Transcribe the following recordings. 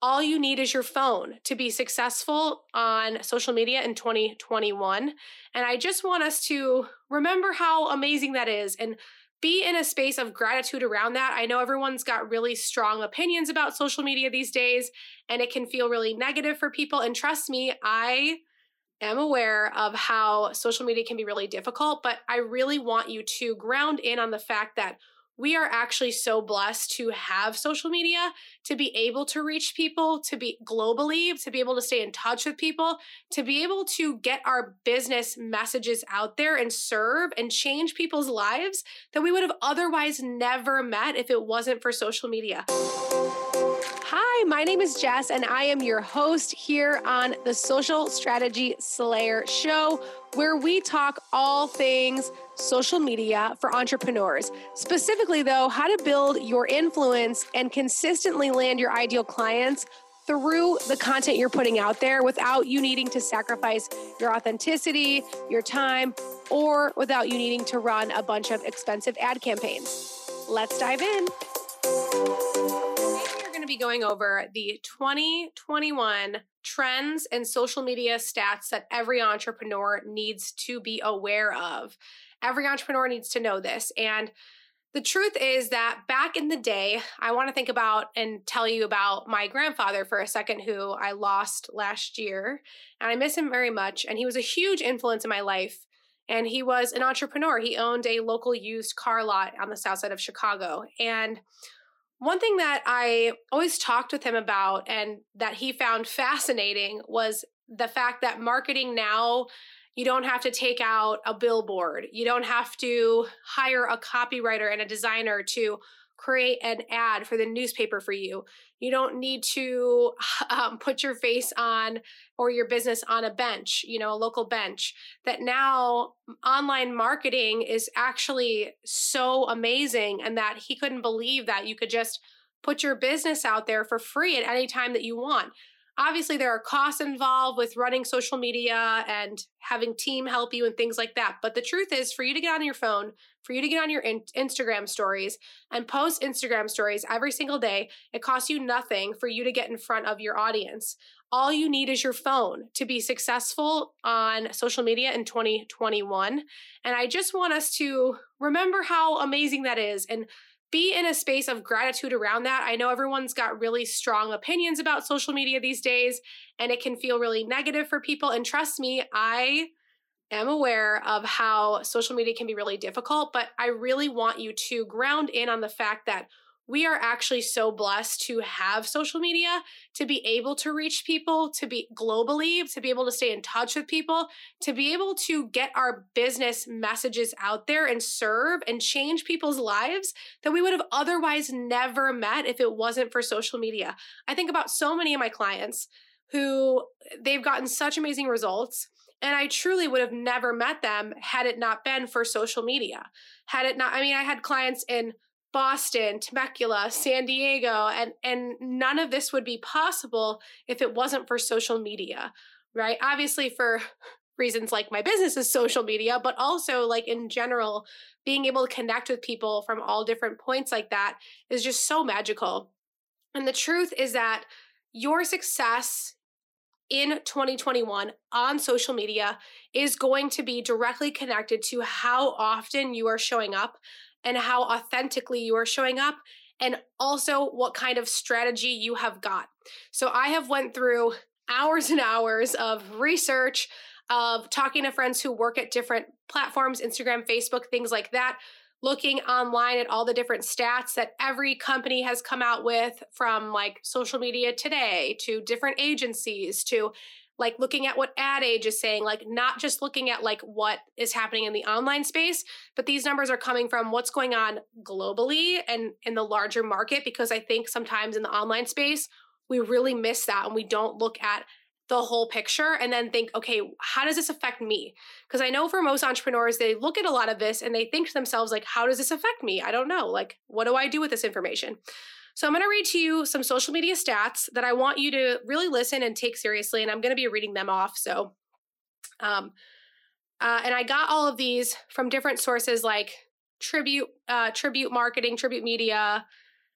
all you need is your phone to be successful on social media in 2021. And I just want us to remember how amazing that is and be in a space of gratitude around that. I know everyone's got really strong opinions about social media these days, and it can feel really negative for people. And trust me, I am aware of how social media can be really difficult, but I really want you to ground in on the fact that we are actually so blessed to have social media, to be able to reach people, to be globally, to be able to stay in touch with people, to be able to get our business messages out there and serve and change people's lives that we would have otherwise never met if it wasn't for social media. Hi, my name is Jess, and I am your host here on the Social Strategy Slayer Show, where we talk all things social media for entrepreneurs. Specifically, though, how to build your influence and consistently land your ideal clients through the content you're putting out there without you needing to sacrifice your authenticity, your time, or without you needing to run a bunch of expensive ad campaigns. Let's dive in. Be going over the 2021 trends and social media stats that every entrepreneur needs to be aware of. Every entrepreneur needs to know this. And the truth is that back in the day, I want to think about and tell you about my grandfather for a second, who I lost last year. And I miss him very much. And he was a huge influence in my life. And he was an entrepreneur. He owned a local used car lot on the south side of Chicago. And one thing that I always talked with him about and that he found fascinating was the fact that marketing now you don't have to take out a billboard. You don't have to hire a copywriter and a designer to create an ad for the newspaper for you. You don't need to um, put your face on or your business on a bench, you know, a local bench. That now online marketing is actually so amazing, and that he couldn't believe that you could just put your business out there for free at any time that you want. Obviously, there are costs involved with running social media and having team help you and things like that. But the truth is, for you to get on your phone, for you to get on your in- Instagram stories and post Instagram stories every single day, it costs you nothing for you to get in front of your audience. All you need is your phone to be successful on social media in 2021. And I just want us to remember how amazing that is and be in a space of gratitude around that. I know everyone's got really strong opinions about social media these days, and it can feel really negative for people. And trust me, I am aware of how social media can be really difficult, but I really want you to ground in on the fact that we are actually so blessed to have social media, to be able to reach people, to be globally, to be able to stay in touch with people, to be able to get our business messages out there and serve and change people's lives that we would have otherwise never met if it wasn't for social media. I think about so many of my clients who they've gotten such amazing results. And I truly would have never met them had it not been for social media. Had it not, I mean, I had clients in Boston, Temecula, San Diego, and and none of this would be possible if it wasn't for social media, right? Obviously for reasons like my business is social media, but also like in general, being able to connect with people from all different points like that is just so magical. And the truth is that your success in 2021 on social media is going to be directly connected to how often you are showing up and how authentically you are showing up and also what kind of strategy you have got. So I have went through hours and hours of research of talking to friends who work at different platforms, Instagram, Facebook, things like that, looking online at all the different stats that every company has come out with from like social media today to different agencies to like looking at what ad age is saying like not just looking at like what is happening in the online space but these numbers are coming from what's going on globally and in the larger market because i think sometimes in the online space we really miss that and we don't look at the whole picture and then think okay how does this affect me because i know for most entrepreneurs they look at a lot of this and they think to themselves like how does this affect me i don't know like what do i do with this information so I'm going to read to you some social media stats that I want you to really listen and take seriously, and I'm going to be reading them off. So, um, uh, and I got all of these from different sources like Tribute, uh, Tribute Marketing, Tribute Media,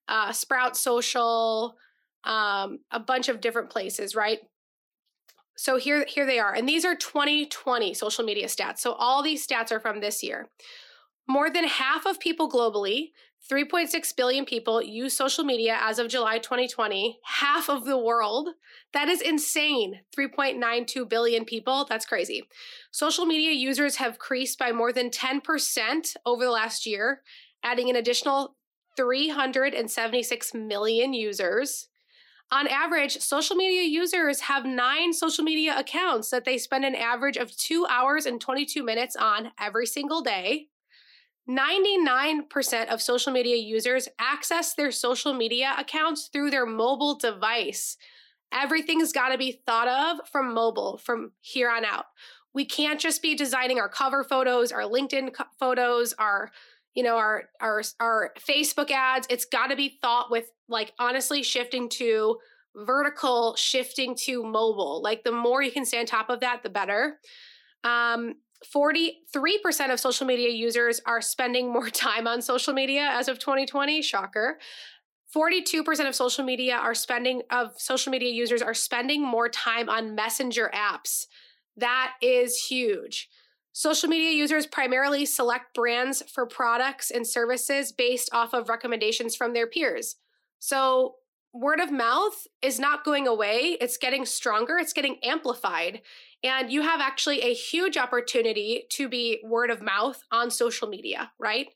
uh, Sprout Social, um, a bunch of different places, right? So here, here they are. And these are 2020 social media stats. So all these stats are from this year. More than half of people globally, 3.6 billion people, use social media as of July 2020. Half of the world. That is insane. 3.92 billion people. That's crazy. Social media users have increased by more than 10% over the last year, adding an additional 376 million users. On average, social media users have nine social media accounts that they spend an average of two hours and 22 minutes on every single day. 99% of social media users access their social media accounts through their mobile device. Everything's got to be thought of from mobile from here on out. We can't just be designing our cover photos, our LinkedIn co- photos, our you know our our our Facebook ads. It's got to be thought with like honestly shifting to vertical, shifting to mobile. Like the more you can stay on top of that, the better. Um, 43% of social media users are spending more time on social media as of 2020, shocker. 42% of social media are spending of social media users are spending more time on messenger apps. That is huge. Social media users primarily select brands for products and services based off of recommendations from their peers. So, word of mouth is not going away, it's getting stronger, it's getting amplified. And you have actually a huge opportunity to be word of mouth on social media, right?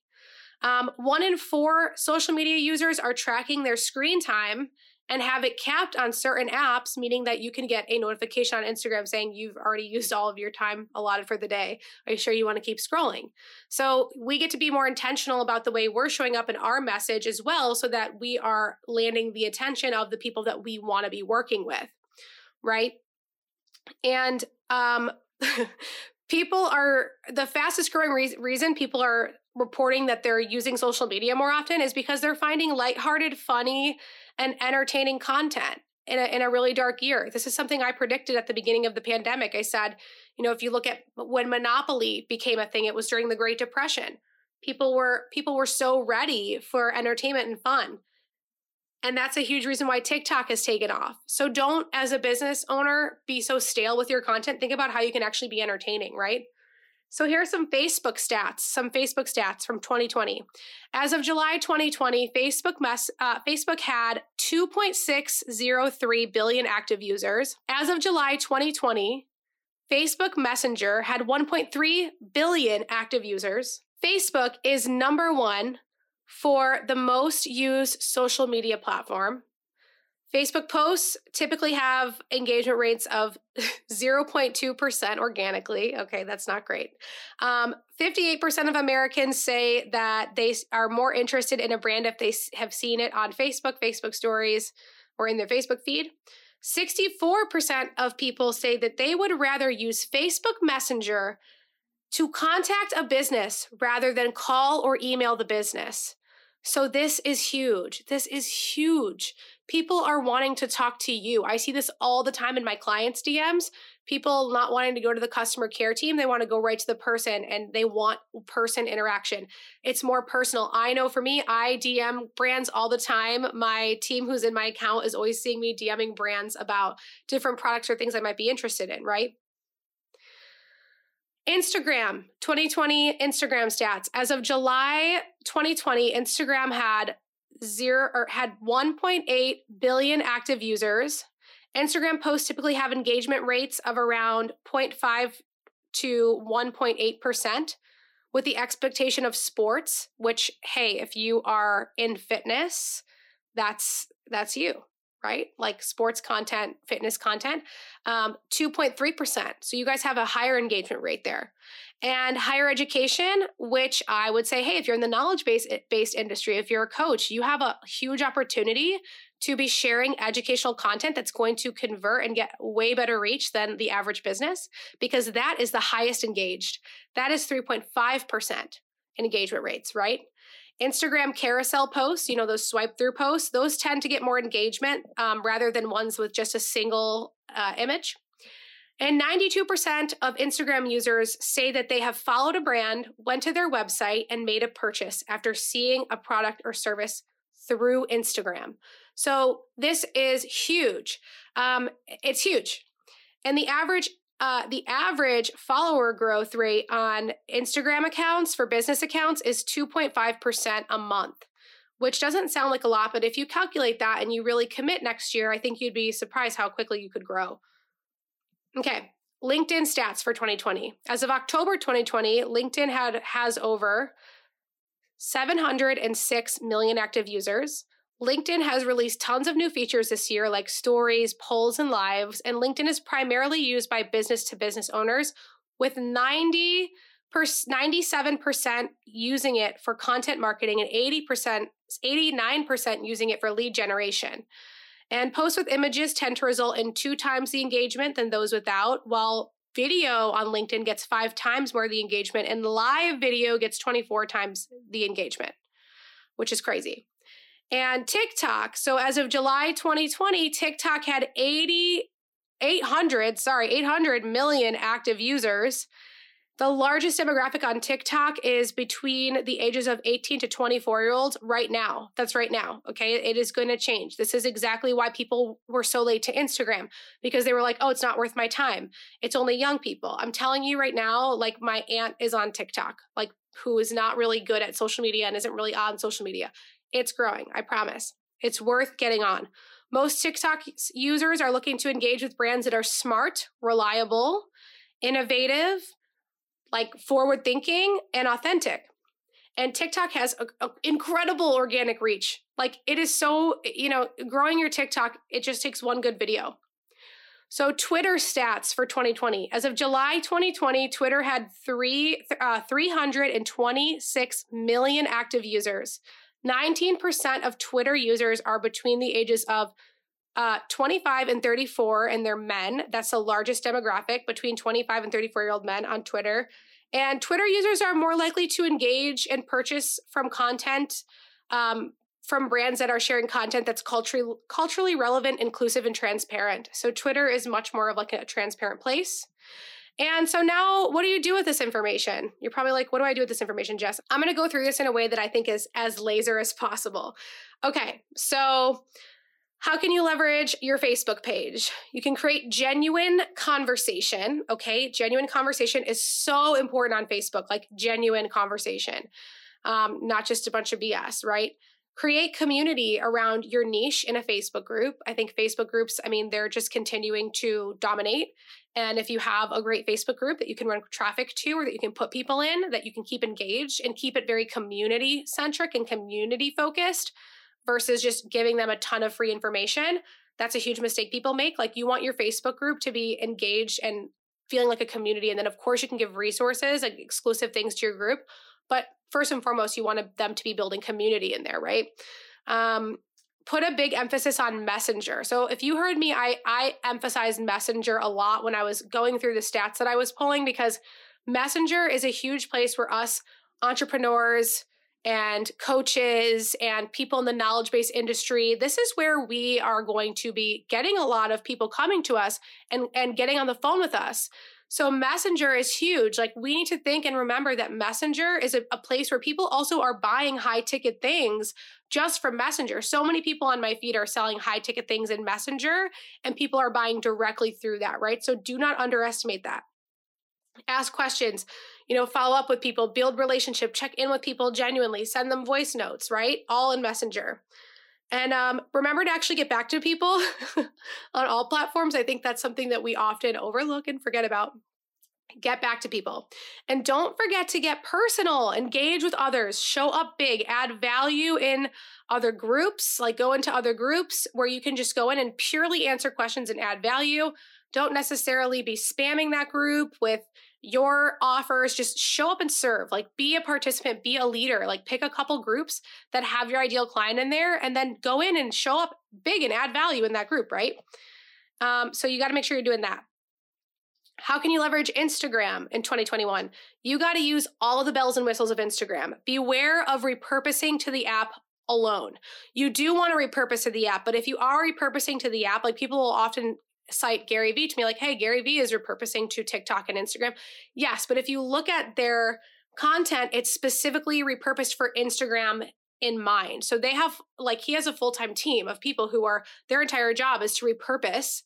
Um, one in four social media users are tracking their screen time and have it capped on certain apps, meaning that you can get a notification on Instagram saying you've already used all of your time allotted for the day. Are you sure you want to keep scrolling? So we get to be more intentional about the way we're showing up in our message as well, so that we are landing the attention of the people that we want to be working with, right? And um, people are the fastest growing re- reason people are reporting that they're using social media more often is because they're finding lighthearted, funny, and entertaining content in a, in a really dark year. This is something I predicted at the beginning of the pandemic. I said, you know, if you look at when Monopoly became a thing, it was during the Great Depression. People were people were so ready for entertainment and fun. And that's a huge reason why TikTok has taken off. So don't, as a business owner, be so stale with your content. Think about how you can actually be entertaining, right? So here are some Facebook stats, some Facebook stats from 2020. As of July 2020, Facebook mess, uh, Facebook had 2.603 billion active users. As of July 2020, Facebook Messenger had 1.3 billion active users. Facebook is number one for the most used social media platform. Facebook posts typically have engagement rates of 0.2% organically. Okay, that's not great. Um, 58% of Americans say that they are more interested in a brand if they have seen it on Facebook, Facebook stories, or in their Facebook feed. 64% of people say that they would rather use Facebook Messenger to contact a business rather than call or email the business. So this is huge. This is huge. People are wanting to talk to you. I see this all the time in my clients' DMs. People not wanting to go to the customer care team, they want to go right to the person and they want person interaction. It's more personal. I know for me, I DM brands all the time. My team who's in my account is always seeing me DMing brands about different products or things I might be interested in, right? Instagram 2020 Instagram stats. As of July 2020, Instagram had zero or had 1.8 billion active users. Instagram posts typically have engagement rates of around 0.5 to 1.8% with the expectation of sports, which hey, if you are in fitness, that's that's you right? Like sports content, fitness content, um, 2.3%. So you guys have a higher engagement rate there. And higher education, which I would say, hey, if you're in the knowledge based based industry, if you're a coach, you have a huge opportunity to be sharing educational content that's going to convert and get way better reach than the average business because that is the highest engaged. That is 3.5% engagement rates, right? Instagram carousel posts, you know, those swipe through posts, those tend to get more engagement um, rather than ones with just a single uh, image. And 92% of Instagram users say that they have followed a brand, went to their website, and made a purchase after seeing a product or service through Instagram. So this is huge. Um, it's huge. And the average uh, the average follower growth rate on Instagram accounts for business accounts is 2.5% a month, which doesn't sound like a lot, but if you calculate that and you really commit next year, I think you'd be surprised how quickly you could grow. Okay, LinkedIn stats for 2020. As of October 2020, LinkedIn had has over 706 million active users. LinkedIn has released tons of new features this year, like stories, polls, and lives. And LinkedIn is primarily used by business to business owners, with 90 97% using it for content marketing and 80%, 89% using it for lead generation. And posts with images tend to result in two times the engagement than those without, while video on LinkedIn gets five times more the engagement, and live video gets 24 times the engagement, which is crazy and TikTok. So as of July 2020, TikTok had 80 800, sorry, 800 million active users. The largest demographic on TikTok is between the ages of 18 to 24 year olds right now. That's right now. Okay. It is going to change. This is exactly why people were so late to Instagram because they were like, oh, it's not worth my time. It's only young people. I'm telling you right now, like my aunt is on TikTok, like who is not really good at social media and isn't really on social media. It's growing, I promise. It's worth getting on. Most TikTok users are looking to engage with brands that are smart, reliable, innovative, like forward thinking, and authentic. And TikTok has an incredible organic reach. Like it is so, you know, growing your TikTok, it just takes one good video. So, Twitter stats for 2020. As of July 2020, Twitter had three, uh, 326 million active users. 19% of Twitter users are between the ages of uh, 25 and 34, and they're men. That's the largest demographic between 25 and 34 year old men on Twitter. And Twitter users are more likely to engage and purchase from content um, from brands that are sharing content that's culturally culturally relevant, inclusive, and transparent. So Twitter is much more of like a transparent place. And so now, what do you do with this information? You're probably like, what do I do with this information, Jess? I'm going to go through this in a way that I think is as laser as possible. Okay, so how can you leverage your Facebook page? You can create genuine conversation. Okay, genuine conversation is so important on Facebook, like genuine conversation, um, not just a bunch of BS, right? Create community around your niche in a Facebook group. I think Facebook groups, I mean, they're just continuing to dominate. And if you have a great Facebook group that you can run traffic to or that you can put people in, that you can keep engaged and keep it very community centric and community focused versus just giving them a ton of free information, that's a huge mistake people make. Like you want your Facebook group to be engaged and feeling like a community. And then, of course, you can give resources, and exclusive things to your group. But first and foremost, you want them to be building community in there, right? Um, put a big emphasis on messenger so if you heard me i i emphasized messenger a lot when i was going through the stats that i was pulling because messenger is a huge place where us entrepreneurs and coaches and people in the knowledge based industry this is where we are going to be getting a lot of people coming to us and and getting on the phone with us so Messenger is huge. Like we need to think and remember that Messenger is a, a, place where people also are buying high ticket things just from Messenger. So many people on my feed are selling high ticket things in Messenger and people are buying directly through that, right? So do not underestimate that. Ask questions, you know, follow up with people, build relationship, check in with people genuinely, send them voice notes, right? All in Messenger. And um, remember to actually get back to people on all platforms. I think that's something that we often overlook and forget about. Get back to people. And don't forget to get personal, engage with others, show up big, add value in other groups, like go into other groups where you can just go in and purely answer questions and add value. Don't necessarily be spamming that group with your offers just show up and serve like be a participant be a leader like pick a couple groups that have your ideal client in there and then go in and show up big and add value in that group right um, so you got to make sure you're doing that how can you leverage Instagram in 2021? You got to use all of the bells and whistles of Instagram. Beware of repurposing to the app alone. You do want to repurpose to the app, but if you are repurposing to the app, like people will often cite Gary Vee to me like, hey, Gary Vee is repurposing to TikTok and Instagram. Yes, but if you look at their content, it's specifically repurposed for Instagram in mind. So they have like he has a full-time team of people who are their entire job is to repurpose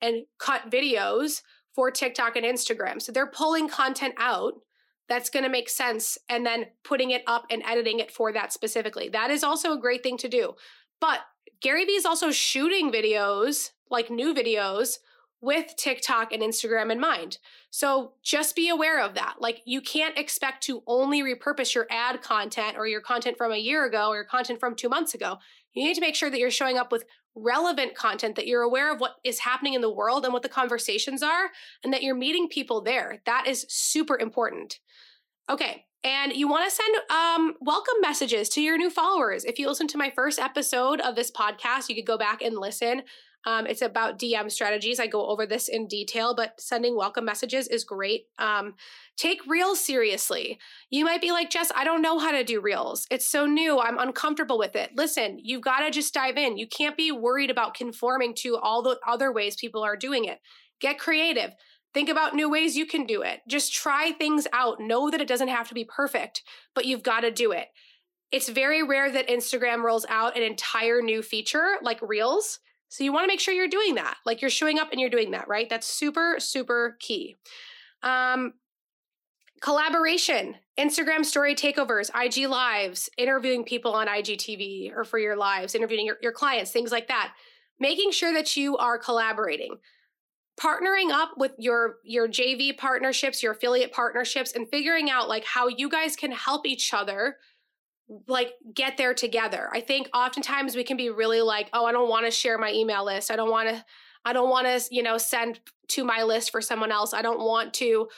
and cut videos for TikTok and Instagram. So they're pulling content out that's going to make sense and then putting it up and editing it for that specifically. That is also a great thing to do. But Gary Vee is also shooting videos, like new videos, with TikTok and Instagram in mind. So just be aware of that. Like you can't expect to only repurpose your ad content or your content from a year ago or your content from two months ago. You need to make sure that you're showing up with relevant content, that you're aware of what is happening in the world and what the conversations are, and that you're meeting people there. That is super important. Okay, and you want to send um, welcome messages to your new followers. If you listen to my first episode of this podcast, you could go back and listen. Um, it's about DM strategies. I go over this in detail, but sending welcome messages is great. Um, take reels seriously. You might be like, Jess, I don't know how to do reels. It's so new. I'm uncomfortable with it. Listen, you've got to just dive in. You can't be worried about conforming to all the other ways people are doing it. Get creative. Think about new ways you can do it. Just try things out. Know that it doesn't have to be perfect, but you've got to do it. It's very rare that Instagram rolls out an entire new feature like Reels. So you want to make sure you're doing that. Like you're showing up and you're doing that, right? That's super, super key. Um, collaboration, Instagram story takeovers, IG lives, interviewing people on IGTV or for your lives, interviewing your, your clients, things like that. Making sure that you are collaborating partnering up with your your JV partnerships, your affiliate partnerships and figuring out like how you guys can help each other like get there together. I think oftentimes we can be really like, "Oh, I don't want to share my email list. I don't want to I don't want to, you know, send to my list for someone else. I don't want to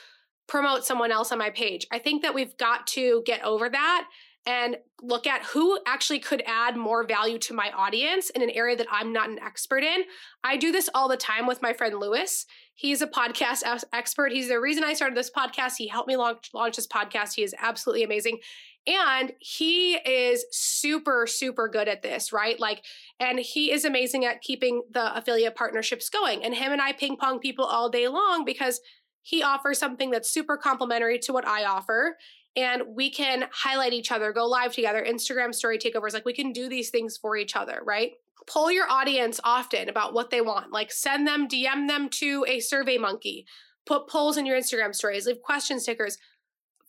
promote someone else on my page." I think that we've got to get over that and look at who actually could add more value to my audience in an area that I'm not an expert in. I do this all the time with my friend Lewis. He's a podcast expert. He's the reason I started this podcast. He helped me launch, launch this podcast. He is absolutely amazing. And he is super, super good at this, right? Like, and he is amazing at keeping the affiliate partnerships going. And him and I ping pong people all day long because he offers something that's super complementary to what I offer and we can highlight each other, go live together, Instagram story takeovers. Like we can do these things for each other, right? Pull your audience often about what they want. Like send them, DM them to a SurveyMonkey, put polls in your Instagram stories, leave question stickers.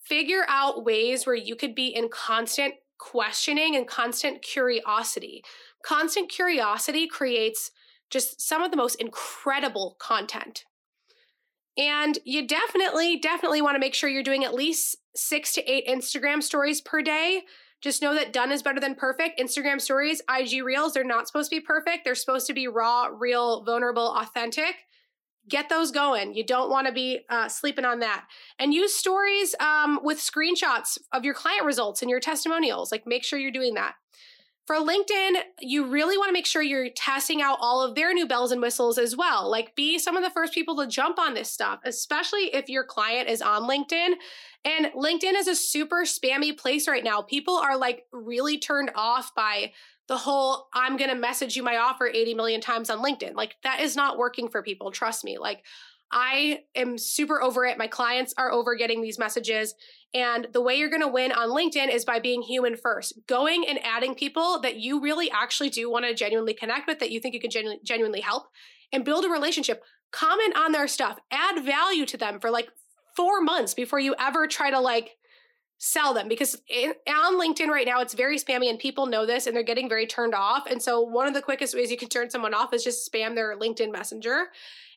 Figure out ways where you could be in constant questioning and constant curiosity. Constant curiosity creates just some of the most incredible content. And you definitely, definitely want to make sure you're doing at least six to eight Instagram stories per day. Just know that done is better than perfect. Instagram stories, IG reels, they're not supposed to be perfect. They're supposed to be raw, real, vulnerable, authentic. Get those going. You don't want to be uh, sleeping on that. And use stories um, with screenshots of your client results and your testimonials. Like, make sure you're doing that. For LinkedIn, you really want to make sure you're testing out all of their new bells and whistles as well. Like, be some of the first people to jump on this stuff, especially if your client is on LinkedIn. And LinkedIn is a super spammy place right now. People are like really turned off by the whole I'm going to message you my offer 80 million times on LinkedIn. Like, that is not working for people. Trust me. Like, I am super over it. My clients are over getting these messages. And the way you're going to win on LinkedIn is by being human first, going and adding people that you really actually do want to genuinely connect with, that you think you can genu- genuinely help, and build a relationship. Comment on their stuff, add value to them for like four months before you ever try to like sell them because in, on LinkedIn right now it's very spammy and people know this and they're getting very turned off. And so one of the quickest ways you can turn someone off is just spam their LinkedIn Messenger.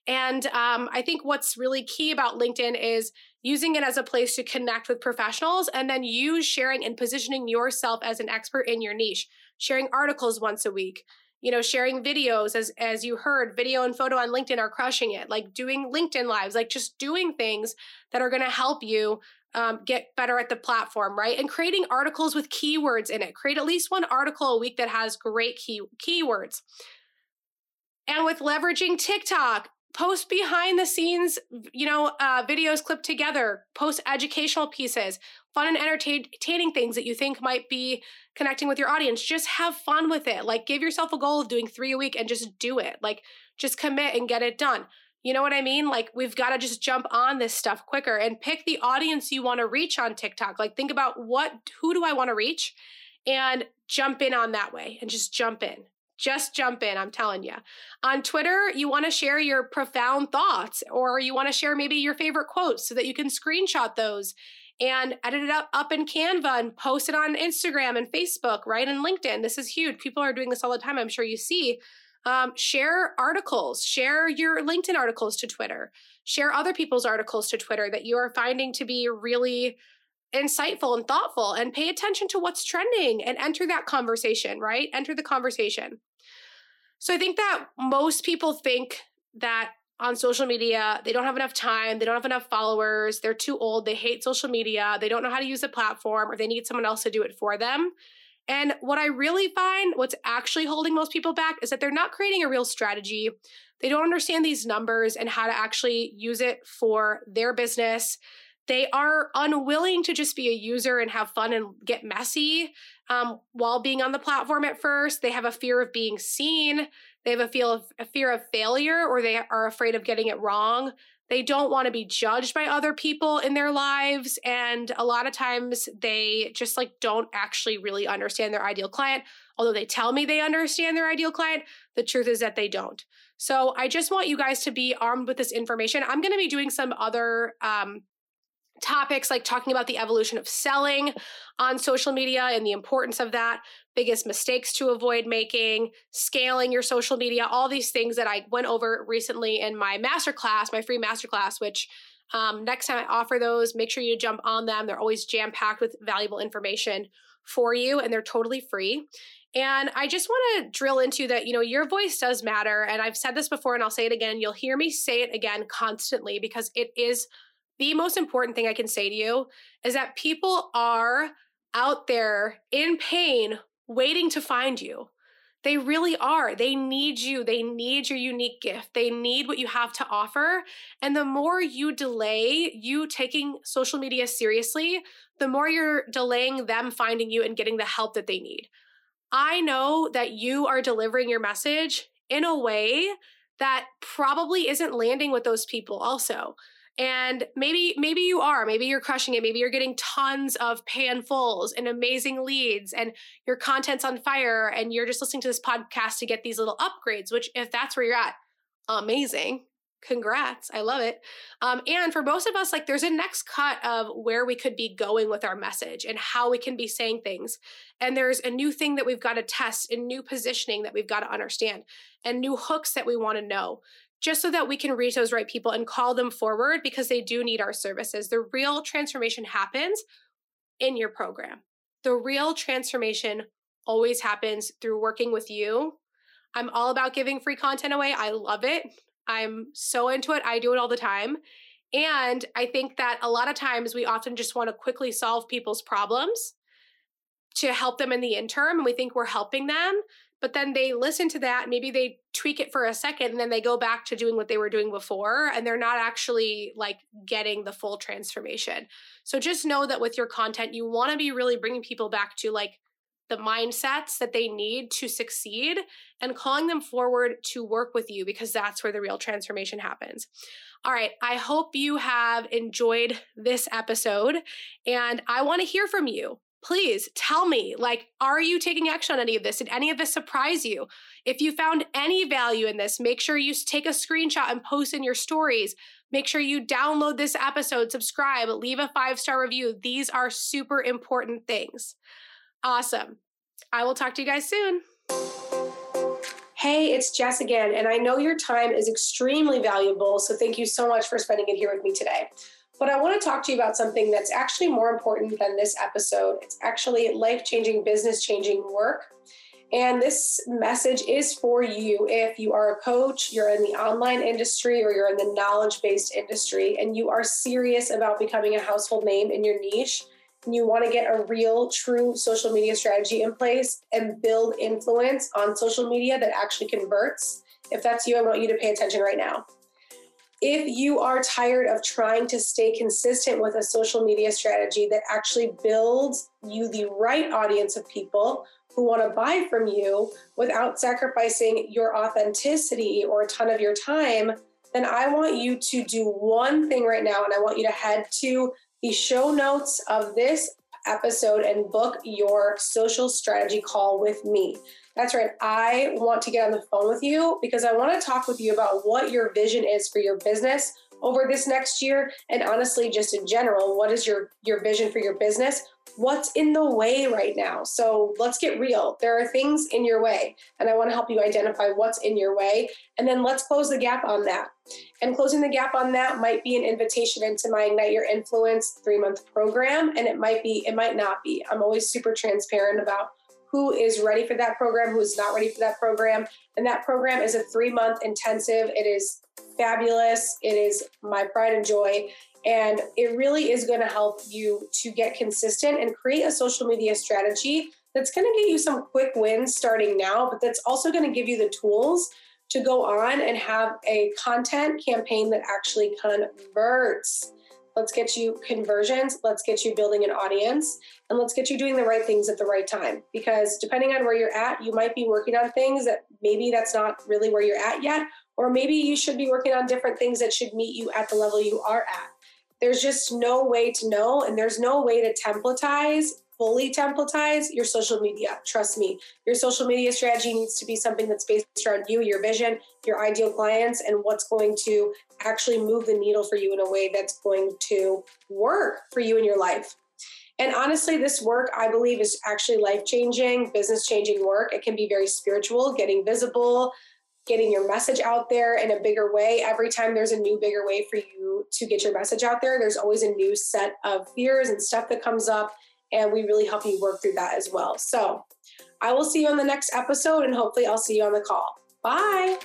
And um, I think what's really key about LinkedIn is using it as a place to connect with professionals and then you sharing and positioning yourself as an expert in your niche, sharing articles once a week. You know, sharing videos as as you heard, video and photo on LinkedIn are crushing it. Like doing LinkedIn lives, like just doing things that are going to help you um, get better at the platform, right? And creating articles with keywords in it. Create at least one article a week that has great key keywords. And with leveraging TikTok, post behind the scenes you know uh, videos clipped together post educational pieces fun and entertaining things that you think might be connecting with your audience. Just have fun with it. Like give yourself a goal of doing three a week and just do it. Like just commit and get it done. You know what i mean? Like we've got to just jump on this stuff quicker and pick the audience you want to reach on tiktok. Like think about what who do i want to reach? And jump in on that way and just jump in. Just jump in, I'm telling you. On Twitter, you want to share your profound thoughts or you want to share maybe your favorite quotes so that you can screenshot those and edit it up up in Canva and post it on Instagram and Facebook, right? And LinkedIn. This is huge. People are doing this all the time. I'm sure you see. Um, share articles, share your LinkedIn articles to Twitter, share other people's articles to Twitter that you are finding to be really insightful and thoughtful, and pay attention to what's trending and enter that conversation, right? Enter the conversation. So I think that most people think that on social media. They don't have enough time. They don't have enough followers. They're too old. They hate social media. They don't know how to use the platform or they need someone else to do it for them. And what I really find, what's actually holding most people back is that they're not creating a real strategy. They don't understand these numbers and how to actually use it for their business. They are unwilling to just be a user and have fun and get messy um, while being on the platform at first. They have a fear of being seen. They have a feel of a fear of failure or they are afraid of getting it wrong. They don't want to be judged by other people in their lives and a lot of times they just like don't actually really understand their ideal client. Although they tell me they understand their ideal client, the truth is that they don't. So I just want you guys to be armed with this information. I'm going to be doing some other um, topics like talking about the evolution of selling on social media and the importance of that, biggest mistakes to avoid making, scaling your social media, all these things that I went over recently in my masterclass, my free masterclass, which um, next time I offer those, make sure you jump on them. They're always jam packed with valuable information for you and they're totally free. And I just want to drill into that, you know, your voice does matter. And I've said this before and I'll say it again. You'll hear me say it again constantly because it is the most important thing I can say to you is that people are out there in pain waiting to find you. They really are. They need you. They need your unique gift. They need what you have to offer. And the more you delay you taking social media seriously, the more you're delaying them finding you and getting the help that they need. I know that you are delivering your message in a way that probably isn't landing with those people, also. And maybe maybe you are, maybe you're crushing it, maybe you're getting tons of panfuls and amazing leads and your content's on fire and you're just listening to this podcast to get these little upgrades, which if that's where you're at, amazing. Congrats. I love it. Um, and for most of us, like there's a next cut of where we could be going with our message and how we can be saying things. And there's a new thing that we've got to test and new positioning that we've got to understand and new hooks that we want to know just so that we can reach those right people and call them forward because they do need our services. The real transformation happens in your program. The real transformation always happens through working with you. I'm all about giving free content away. I love it. I'm so into it. I do it all the time. And I think that a lot of times we often just want to quickly solve people's problems to help them in the interim. And we think we're helping them but then they listen to that maybe they tweak it for a second and then they go back to doing what they were doing before and they're not actually like getting the full transformation so just know that with your content you want to be really bringing people back to like the mindsets that they need to succeed and calling them forward to work with you because that's where the real transformation happens. All right, I hope you have enjoyed this episode and I want to hear from you please tell me like are you taking action on any of this? Did any of this surprise you? If you found any value in this make sure you take a screenshot and post in your stories. Make sure you download this episode subscribe leave a five star review. These are super important things. Awesome. I will talk to you guys soon. Hey, it's Jess again, and I know your time is extremely valuable, so thank you so much for spending it here with me today. But I want to talk to you about something that's actually more important than this episode. It's actually life changing, business changing work. And this message is for you if you are a coach, you're in the online industry, or you're in the knowledge based industry, and you are serious about becoming a household name in your niche. And you want to get a real, true social media strategy in place and build influence on social media that actually converts. If that's you, I want you to pay attention right now if you are tired of trying to stay consistent with a social media strategy that actually builds you the right audience of people who want to buy from you without sacrificing your authenticity or a ton of your time, then I want you to do one thing right now. And I want you to head to the show notes of this episode and book your social strategy call with me. That's right. I want to get on the phone with you because I want to talk with you about what your vision is for your business over this next year and honestly just in general what is your your vision for your business? What's in the way right now? So let's get real. There are things in your way and i want to help you identify what's in your way and then let's close the gap on that. And closing the gap on that might be an invitation into my ignite your influence three month program and it might be it might not be. I'm always super transparent about who is ready for that program, who is not ready for that program. And that program is a three month intensive. It is fabulous. It is my pride and joy. And it really is going to help you to get consistent and create a social media strategy that's going to get you some quick wins starting now, but that's also going to give you the tools to go on and have a content campaign that actually converts. Let's get you conversions. Let's get you building an audience and let's get you doing the right things at the right time. Because depending on where you're at, you might be working on things that maybe that's not really where you're at yet, or maybe you should be working on different things that should meet you at the level you are at. There's just no way to know, and there's no way to templatize fully templatize your social media. Trust me, your social media strategy needs to be something that's based around you, your vision, your ideal clients, and what's going to actually move the needle for you in a way that's going to work for you in your life. And honestly, this work I believe is actually life changing, business changing work. It can be very spiritual, getting visible, getting your message out there in a bigger way. Every time there's a new, bigger way for you to get your message out there, there's always a new set of fears and stuff that comes up and we really help you work through that as well. So I will see you on the next episode and hopefully I'll see you on the call. Bye.